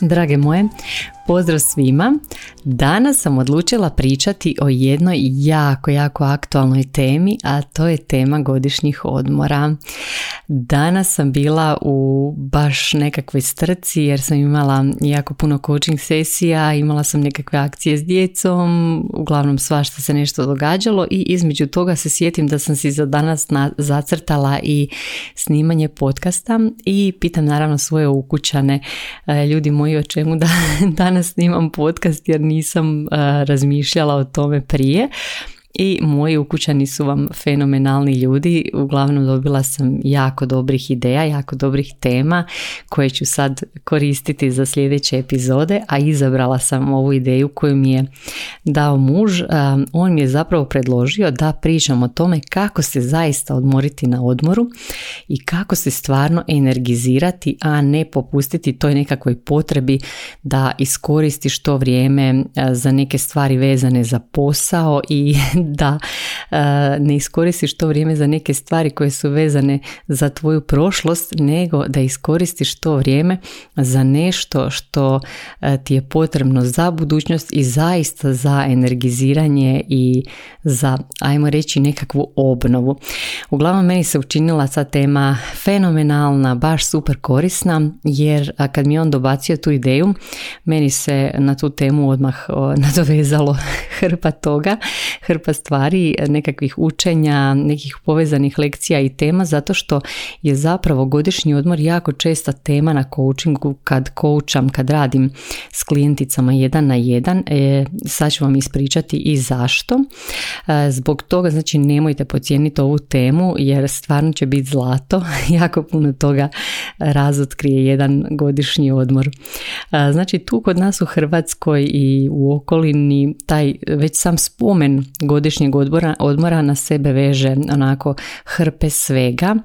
Drage moje, pozdrav svima. Danas sam odlučila pričati o jednoj jako, jako aktualnoj temi, a to je tema godišnjih odmora. Danas sam bila u baš nekakvoj strci jer sam imala jako puno coaching sesija, imala sam nekakve akcije s djecom, uglavnom svašta se nešto događalo i između toga se sjetim da sam si za danas zacrtala i snimanje podcasta i pitam naravno svoje ukućane, e, ljudi moji o čemu da danas snimam podcast jer nisam e, razmišljala o tome prije i moji ukućani su vam fenomenalni ljudi. Uglavnom dobila sam jako dobrih ideja, jako dobrih tema koje ću sad koristiti za sljedeće epizode, a izabrala sam ovu ideju koju mi je dao muž. On mi je zapravo predložio da pričam o tome kako se zaista odmoriti na odmoru i kako se stvarno energizirati, a ne popustiti toj nekakvoj potrebi da iskoristi što vrijeme za neke stvari vezane za posao i da e, ne iskoristiš to vrijeme za neke stvari koje su vezane za tvoju prošlost, nego da iskoristiš to vrijeme za nešto što e, ti je potrebno za budućnost i zaista za energiziranje i za, ajmo reći, nekakvu obnovu. Uglavnom, meni se učinila ta tema fenomenalna, baš super korisna, jer kad mi on dobacio tu ideju, meni se na tu temu odmah nadovezalo hrpa toga, hrpa stvari, nekakvih učenja, nekih povezanih lekcija i tema zato što je zapravo godišnji odmor jako česta tema na coachingu kad coacham, kad radim s klijenticama jedan na jedan. E, sad ću vam ispričati i zašto. E, zbog toga znači nemojte pocijeniti ovu temu jer stvarno će biti zlato. jako puno toga razotkrije jedan godišnji odmor. E, znači tu kod nas u Hrvatskoj i u okolini taj već sam spomen godišnji godišnjeg odbora, odmora na sebe veže onako hrpe svega.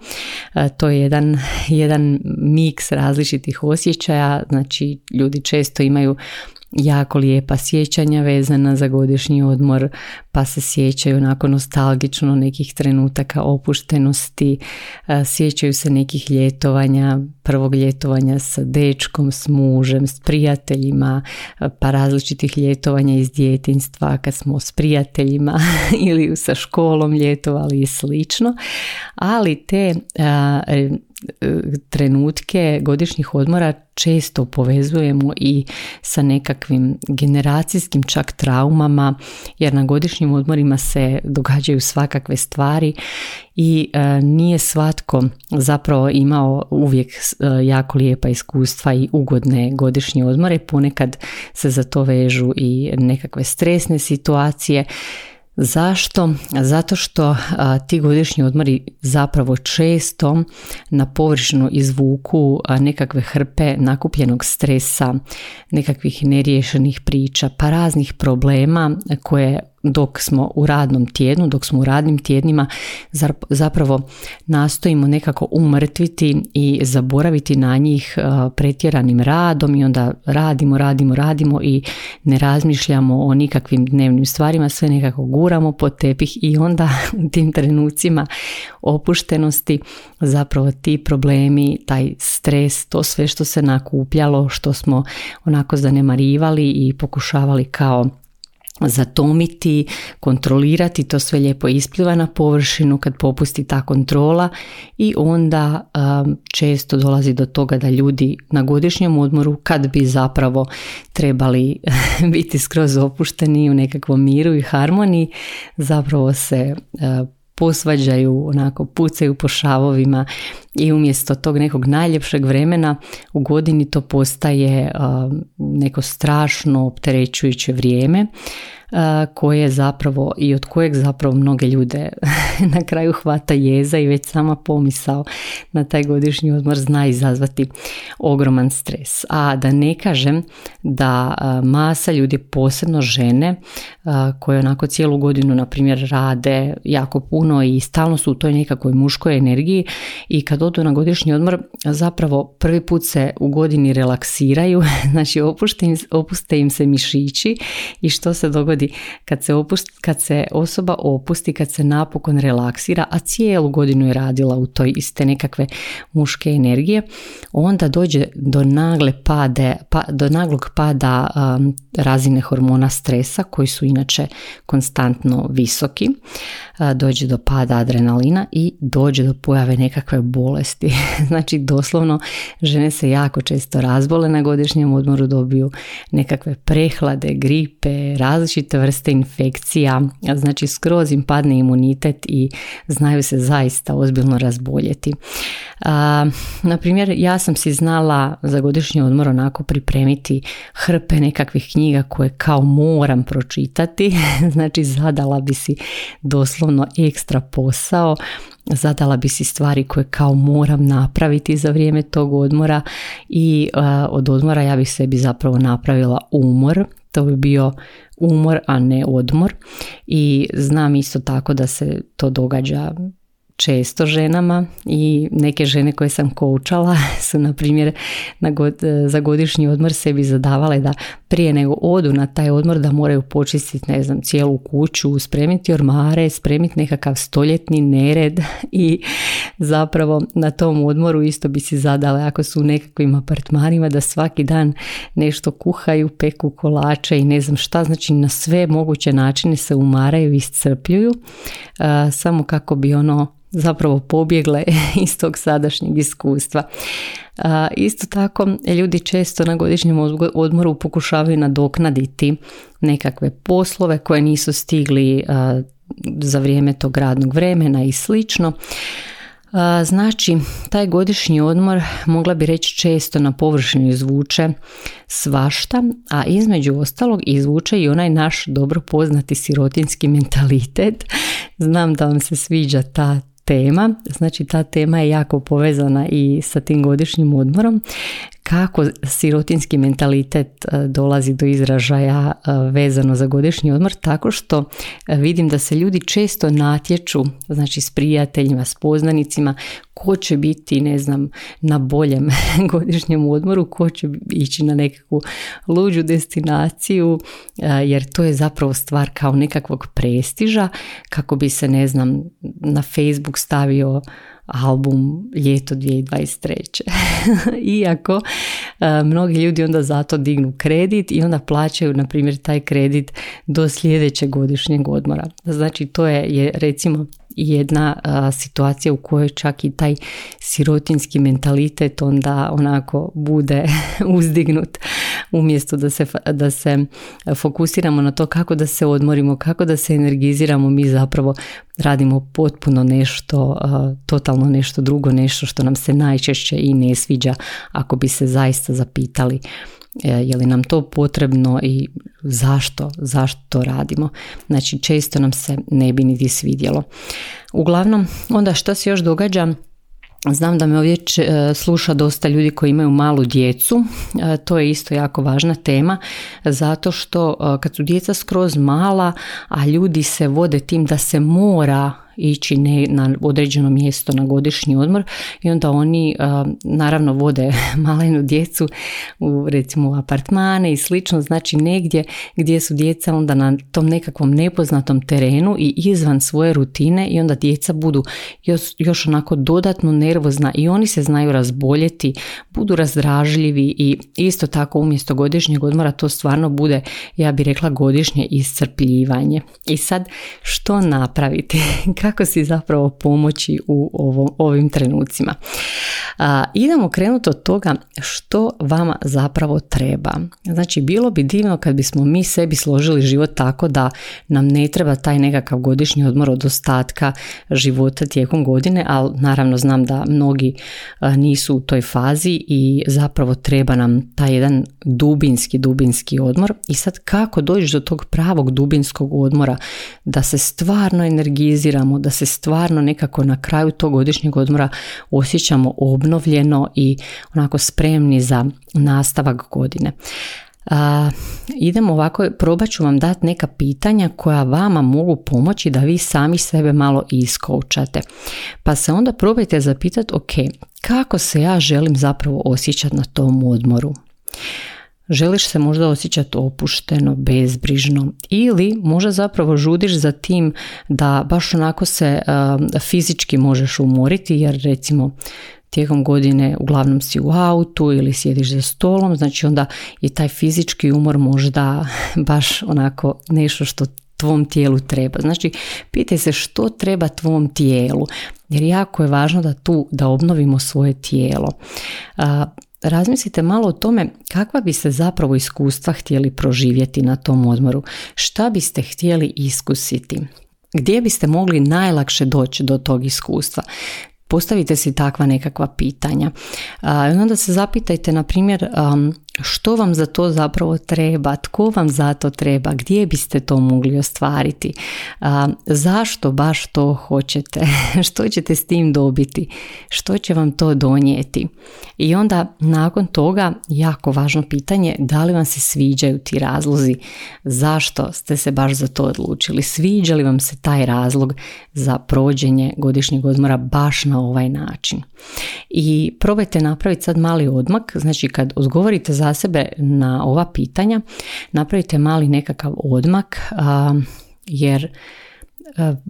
E, to je jedan, jedan miks različitih osjećaja, znači ljudi često imaju jako lijepa sjećanja vezana za godišnji odmor, pa se sjećaju onako nostalgično nekih trenutaka opuštenosti, e, sjećaju se nekih ljetovanja, prvog ljetovanja sa dečkom, s mužem, s prijateljima, e, pa različitih ljetovanja iz djetinstva kad smo s prijateljima ili sa školom ljetovali i slično, ali te e, trenutke godišnjih odmora često povezujemo i sa nekakvim generacijskim čak traumama jer na godišnjim odmorima se događaju svakakve stvari i e, nije svatko zapravo imao uvijek e, jako lijepa iskustva i ugodne godišnje odmore. Ponekad se za to vežu i nekakve stresne situacije Zašto? Zato što ti godišnji odmori zapravo često na površinu izvuku nekakve hrpe nakupljenog stresa, nekakvih neriješenih priča, pa raznih problema koje dok smo u radnom tjednu, dok smo u radnim tjednima zapravo nastojimo nekako umrtviti i zaboraviti na njih pretjeranim radom i onda radimo, radimo, radimo i ne razmišljamo o nikakvim dnevnim stvarima, sve nekako guramo pod tepih i onda u tim trenucima opuštenosti zapravo ti problemi, taj stres, to sve što se nakupljalo, što smo onako zanemarivali i pokušavali kao zatomiti, kontrolirati, to sve lijepo ispliva na površinu kad popusti ta kontrola i onda um, često dolazi do toga da ljudi na godišnjem odmoru kad bi zapravo trebali biti skroz opušteni u nekakvom miru i harmoniji zapravo se uh, posvađaju, onako pucaju po šavovima i umjesto tog nekog najljepšeg vremena u godini to postaje neko strašno opterećujuće vrijeme koje zapravo i od kojeg zapravo mnoge ljude na kraju hvata jeza i već sama pomisao na taj godišnji odmor zna izazvati ogroman stres. A da ne kažem da masa ljudi, posebno žene, koje onako cijelu godinu na primjer rade jako puno i stalno su u toj nekakvoj muškoj energiji i kad odu na godišnji odmor zapravo prvi put se u godini relaksiraju, znači opušte im, opuste im se mišići i što se dogodi kad se, opust, kad se osoba opusti, kad se napokon relaksira, a cijelu godinu je radila u toj iste nekakve muške energije, onda dođe do nagle pade, pa, do naglog pada um, razine hormona stresa koji su inače konstantno visoki, dođe do pada adrenalina i dođe do pojave nekakve bolesti. znači doslovno žene se jako često razbole na godišnjem odmoru, dobiju nekakve prehlade, gripe, različite vrste infekcija, znači skroz im padne imunitet i znaju se zaista ozbiljno razboljeti. na primjer, ja sam si znala za godišnji odmor onako pripremiti hrpe nekakvih knjiga koje kao moram pročitati, znači zadala bi si doslovno ekstra posao, zadala bi si stvari koje kao moram napraviti za vrijeme tog odmora i od odmora ja bih sebi zapravo napravila umor, to bi bio umor, a ne odmor. I znam isto tako da se to događa često ženama i neke žene koje sam koučala su na primjer na za godišnji odmor sebi zadavale da prije nego odu na taj odmor da moraju počistiti ne znam cijelu kuću, spremiti ormare, spremiti nekakav stoljetni nered i zapravo na tom odmoru isto bi si zadale ako su u nekakvim apartmanima da svaki dan nešto kuhaju, peku kolače i ne znam šta, znači na sve moguće načine se umaraju i iscrpljuju samo kako bi ono zapravo pobjegle iz tog sadašnjeg iskustva. Isto tako, ljudi često na godišnjem odmoru pokušavaju nadoknaditi nekakve poslove koje nisu stigli za vrijeme tog radnog vremena i slično. Znači, taj godišnji odmor mogla bi reći često na površinu izvuče svašta, a između ostalog izvuče i onaj naš dobro poznati sirotinski mentalitet. Znam da vam se sviđa ta tema, znači ta tema je jako povezana i sa tim godišnjim odmorom kako sirotinski mentalitet e, dolazi do izražaja e, vezano za godišnji odmor? Tako što e, vidim da se ljudi često natječu znači s prijateljima, s poznanicima ko će biti ne znam na boljem godišnjem odmoru, ko će ići na nekakvu luđu destinaciju jer to je zapravo stvar kao nekakvog prestiža kako bi se ne znam na Facebook stavio album ljeto 2023. Iako e, mnogi ljudi onda zato dignu kredit i onda plaćaju na primjer taj kredit do sljedećeg godišnjeg odmora. Znači to je, je recimo jedna situacija u kojoj čak i taj sirotinski mentalitet onda onako bude uzdignut umjesto da se, da se fokusiramo na to kako da se odmorimo, kako da se energiziramo, mi zapravo radimo potpuno nešto, totalno nešto drugo, nešto što nam se najčešće i ne sviđa ako bi se zaista zapitali je li nam to potrebno i zašto, zašto to radimo. Znači često nam se ne bi niti svidjelo. Uglavnom, onda što se još događa? Znam da me ovdje e, sluša dosta ljudi koji imaju malu djecu, e, to je isto jako važna tema zato što e, kad su djeca skroz mala, a ljudi se vode tim da se mora ići ne na određeno mjesto na godišnji odmor i onda oni naravno vode malenu djecu u recimo u apartmane i slično, znači negdje gdje su djeca onda na tom nekakvom nepoznatom terenu i izvan svoje rutine i onda djeca budu još, još onako dodatno nervozna i oni se znaju razboljeti, budu razdražljivi i isto tako umjesto godišnjeg odmora to stvarno bude, ja bih rekla, godišnje iscrpljivanje. I sad što napraviti? Kako si zapravo pomoći u ovim trenucima. A, idemo krenuti od toga što vama zapravo treba. Znači, bilo bi divno kad bismo mi sebi složili život tako da nam ne treba taj nekakav godišnji odmor od ostatka života tijekom godine, ali naravno znam da mnogi nisu u toj fazi i zapravo treba nam taj jedan dubinski, dubinski odmor. I sad kako dođeš do tog pravog dubinskog odmora, da se stvarno energiziramo, da se stvarno nekako na kraju tog godišnjeg odmora osjećamo obnovljeno i onako spremni za nastavak godine. A, idemo ovako, probat ću vam dati neka pitanja koja vama mogu pomoći da vi sami sebe malo iskoučate. Pa se onda probajte zapitati, ok, kako se ja želim zapravo osjećati na tom odmoru? Želiš se možda osjećati opušteno, bezbrižno ili možda zapravo žudiš za tim da baš onako se fizički možeš umoriti jer recimo tijekom godine uglavnom si u autu ili sjediš za stolom, znači onda je taj fizički umor možda baš onako nešto što tvom tijelu treba. Znači, pitaj se što treba tvom tijelu, jer jako je važno da tu, da obnovimo svoje tijelo. Razmislite malo o tome kakva biste zapravo iskustva htjeli proživjeti na tom odmoru. Šta biste htjeli iskusiti? Gdje biste mogli najlakše doći do tog iskustva? Postavite si takva nekakva pitanja. I onda se zapitajte, na primjer, što vam za to zapravo treba, tko vam za to treba, gdje biste to mogli ostvariti, zašto baš to hoćete, što ćete s tim dobiti, što će vam to donijeti. I onda nakon toga jako važno pitanje da li vam se sviđaju ti razlozi, zašto ste se baš za to odlučili, sviđa li vam se taj razlog za provođenje godišnjeg odmora baš na ovaj način. I probajte napraviti sad mali odmak, znači kad odgovorite za sebe na ova pitanja, napravite mali nekakav odmak, jer E,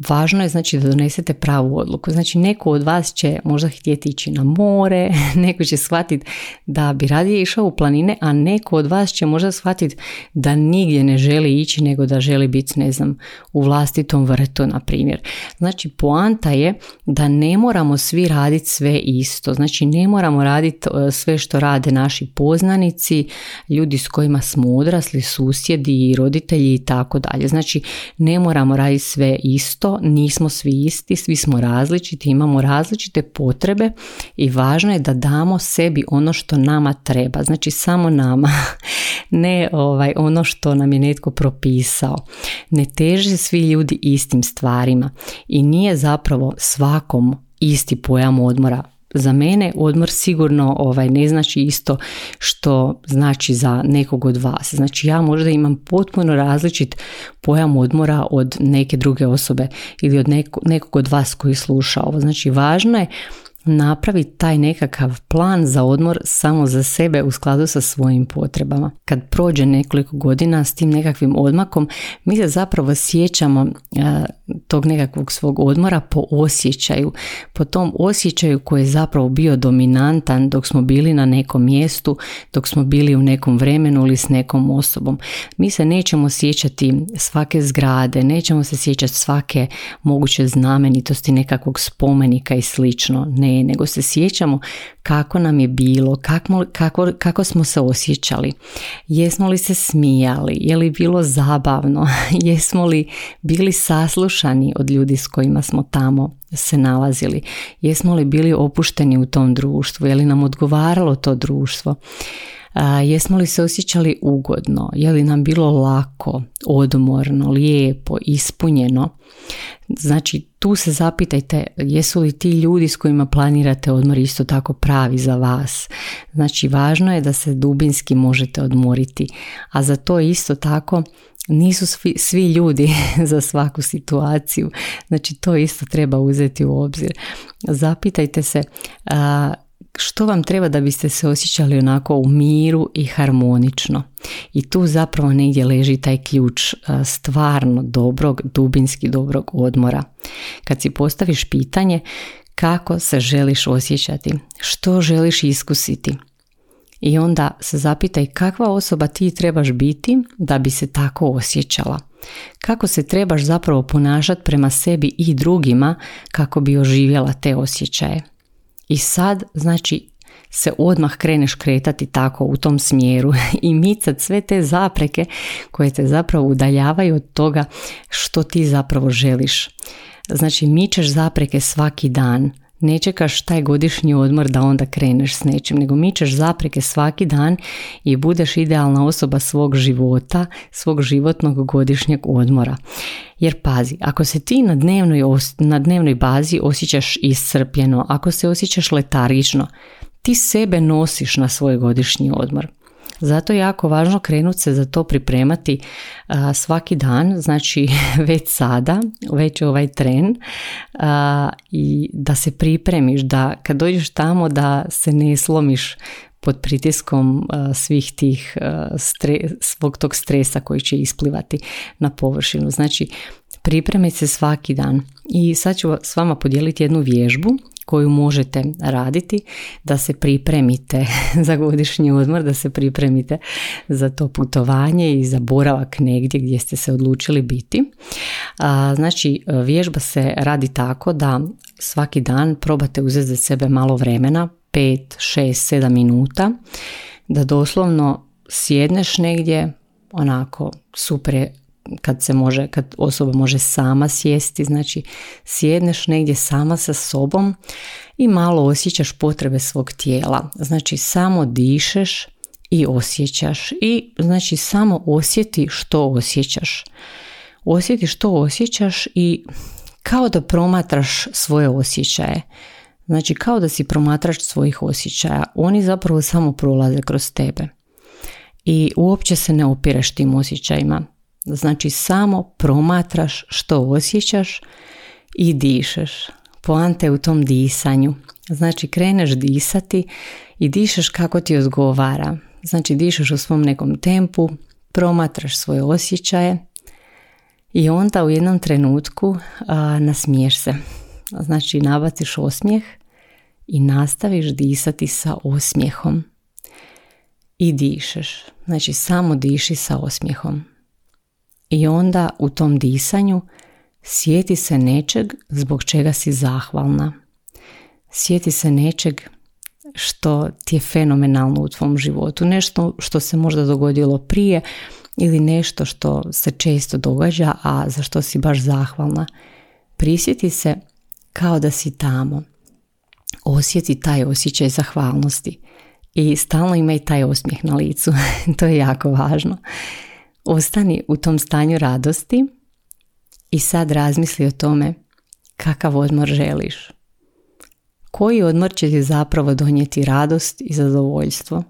važno je znači da donesete pravu odluku. Znači neko od vas će možda htjeti ići na more, neko će shvatiti da bi radije išao u planine, a neko od vas će možda shvatiti da nigdje ne želi ići nego da želi biti, ne znam, u vlastitom vrtu, na primjer. Znači poanta je da ne moramo svi raditi sve isto. Znači ne moramo raditi e, sve što rade naši poznanici, ljudi s kojima smo odrasli, susjedi, roditelji i tako dalje. Znači ne moramo raditi sve isto, nismo svi isti, svi smo različiti, imamo različite potrebe i važno je da damo sebi ono što nama treba, znači samo nama, ne ovaj, ono što nam je netko propisao. Ne teže svi ljudi istim stvarima i nije zapravo svakom isti pojam odmora za mene odmor sigurno ovaj ne znači isto što znači za nekog od vas. Znači ja možda imam potpuno različit pojam odmora od neke druge osobe ili od nekog od vas koji sluša ovo. Znači važno je napraviti taj nekakav plan za odmor samo za sebe u skladu sa svojim potrebama. Kad prođe nekoliko godina s tim nekakvim odmakom, mi se zapravo sjećamo e, tog nekakvog svog odmora po osjećaju, po tom osjećaju koji je zapravo bio dominantan dok smo bili na nekom mjestu, dok smo bili u nekom vremenu ili s nekom osobom. Mi se nećemo sjećati svake zgrade, nećemo se sjećati svake moguće znamenitosti nekakvog spomenika i slično. Ne nego se sjećamo kako nam je bilo, kako, kako, kako smo se osjećali, jesmo li se smijali, je li bilo zabavno, jesmo li bili saslušani od ljudi s kojima smo tamo se nalazili, jesmo li bili opušteni u tom društvu, je li nam odgovaralo to društvo. A, jesmo li se osjećali ugodno, je li nam bilo lako, odmorno, lijepo, ispunjeno. Znači tu se zapitajte jesu li ti ljudi s kojima planirate odmor isto tako pravi za vas. Znači važno je da se dubinski možete odmoriti, a za to isto tako nisu svi, svi ljudi za svaku situaciju. Znači to isto treba uzeti u obzir. Zapitajte se a, što vam treba da biste se osjećali onako u miru i harmonično. I tu zapravo negdje leži taj ključ stvarno dobrog, dubinski dobrog odmora. Kad si postaviš pitanje kako se želiš osjećati, što želiš iskusiti, i onda se zapitaj kakva osoba ti trebaš biti da bi se tako osjećala. Kako se trebaš zapravo ponašati prema sebi i drugima kako bi oživjela te osjećaje. I sad, znači, se odmah kreneš kretati tako u tom smjeru i micat sve te zapreke koje te zapravo udaljavaju od toga što ti zapravo želiš. Znači, mičeš zapreke svaki dan, ne čekaš taj godišnji odmor da onda kreneš s nečim, nego mičeš zapreke svaki dan i budeš idealna osoba svog života, svog životnog godišnjeg odmora. Jer pazi, ako se ti na dnevnoj, na dnevnoj bazi osjećaš iscrpljeno, ako se osjećaš letargično, ti sebe nosiš na svoj godišnji odmor. Zato je jako važno krenuti se za to pripremati svaki dan, znači već sada, već ovaj tren i da se pripremiš, da kad dođeš tamo da se ne slomiš pod pritiskom svih tih svog tog stresa koji će isplivati na površinu. Znači pripremi se svaki dan i sad ću s vama podijeliti jednu vježbu koju možete raditi da se pripremite za godišnji odmor, da se pripremite za to putovanje i za boravak negdje gdje ste se odlučili biti. Znači, vježba se radi tako da svaki dan probate uzeti za sebe malo vremena, 5, 6, 7 minuta, da doslovno sjedneš negdje, onako super kad se može, kad osoba može sama sjesti, znači sjedneš negdje sama sa sobom i malo osjećaš potrebe svog tijela. Znači samo dišeš i osjećaš i znači samo osjeti što osjećaš. Osjeti što osjećaš i kao da promatraš svoje osjećaje. Znači kao da si promatrač svojih osjećaja. Oni zapravo samo prolaze kroz tebe. I uopće se ne opireš tim osjećajima. Znači samo promatraš što osjećaš i dišeš. Poante u tom disanju. Znači kreneš disati i dišeš kako ti odgovara. Znači dišeš u svom nekom tempu, promatraš svoje osjećaje i onda u jednom trenutku a, nasmiješ se. Znači nabaciš osmijeh i nastaviš disati sa osmijehom. I dišeš. Znači samo diši sa osmijehom. I onda u tom disanju sjeti se nečeg zbog čega si zahvalna. Sjeti se nečeg što ti je fenomenalno u tvom životu. Nešto što se možda dogodilo prije ili nešto što se često događa, a za što si baš zahvalna. Prisjeti se kao da si tamo. Osjeti taj osjećaj zahvalnosti i stalno imaj taj osmijeh na licu. to je jako važno. Ostani u tom stanju radosti i sad razmisli o tome kakav odmor želiš. Koji odmor će ti zapravo donijeti radost i zadovoljstvo?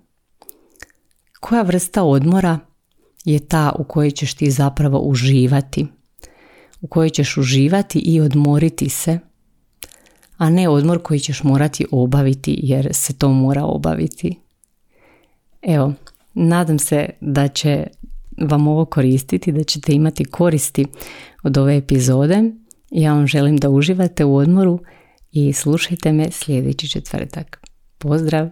Koja vrsta odmora je ta u kojoj ćeš ti zapravo uživati? U kojoj ćeš uživati i odmoriti se, a ne odmor koji ćeš morati obaviti jer se to mora obaviti. Evo, nadam se da će vam ovo koristiti, da ćete imati koristi od ove epizode. Ja vam želim da uživate u odmoru i slušajte me sljedeći četvrtak. Pozdrav!